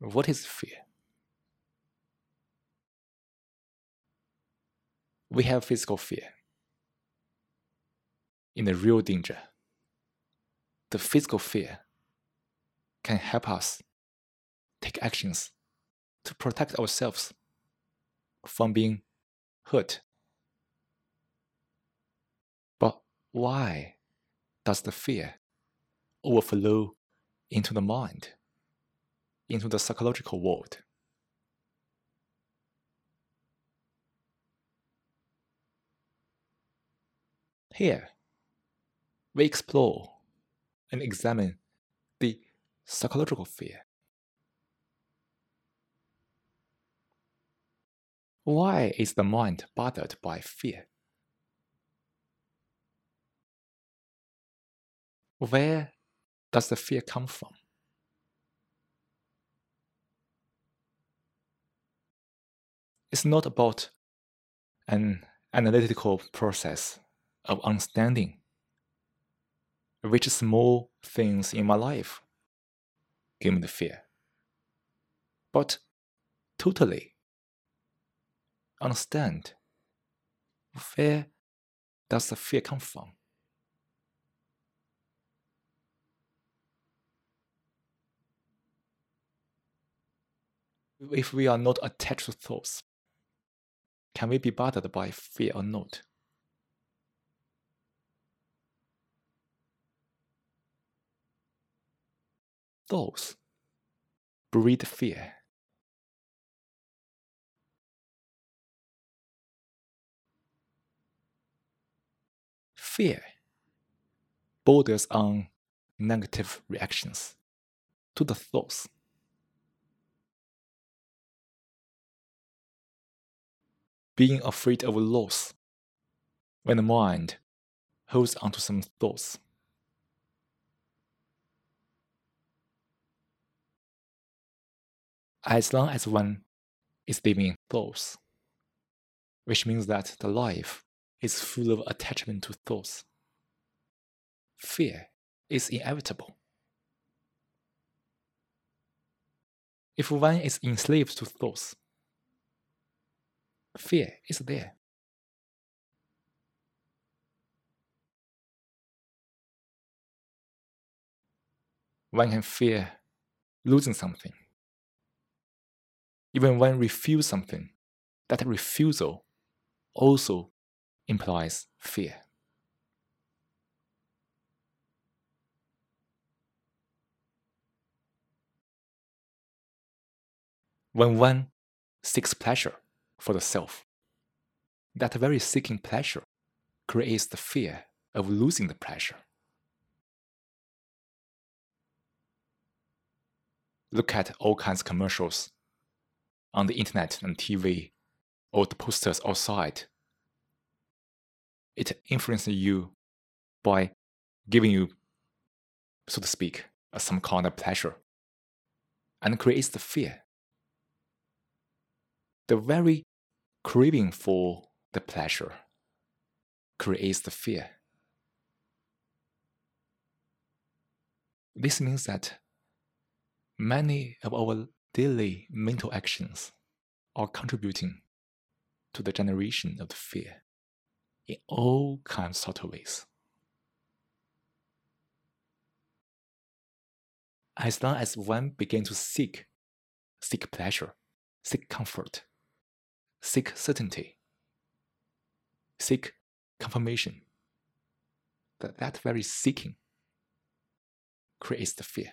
What is fear? We have physical fear. In the real danger, the physical fear can help us take actions to protect ourselves from being hurt. But why does the fear overflow into the mind, into the psychological world? Here, we explore and examine the psychological fear. Why is the mind bothered by fear? Where does the fear come from? It's not about an analytical process of understanding which small things in my life give me the fear, but totally understand where does the fear come from? If we are not attached to thoughts, can we be bothered by fear or not? Thoughts breed fear. Fear borders on negative reactions to the thoughts. Being afraid of loss when the mind holds onto some thoughts. As long as one is living in thoughts, which means that the life is full of attachment to thoughts. Fear is inevitable. If one is enslaved to thoughts, fear is there. One can fear losing something. Even when refuse something, that refusal also implies fear. When one seeks pleasure for the self, that very seeking pleasure creates the fear of losing the pleasure. Look at all kinds of commercials on the internet and TV or the posters outside it influences you by giving you, so to speak, some kind of pleasure and creates the fear. The very craving for the pleasure creates the fear. This means that many of our daily mental actions are contributing to the generation of the fear in all kinds of subtle ways. As long as one begins to seek, seek pleasure, seek comfort, seek certainty, seek confirmation, that that very seeking creates the fear.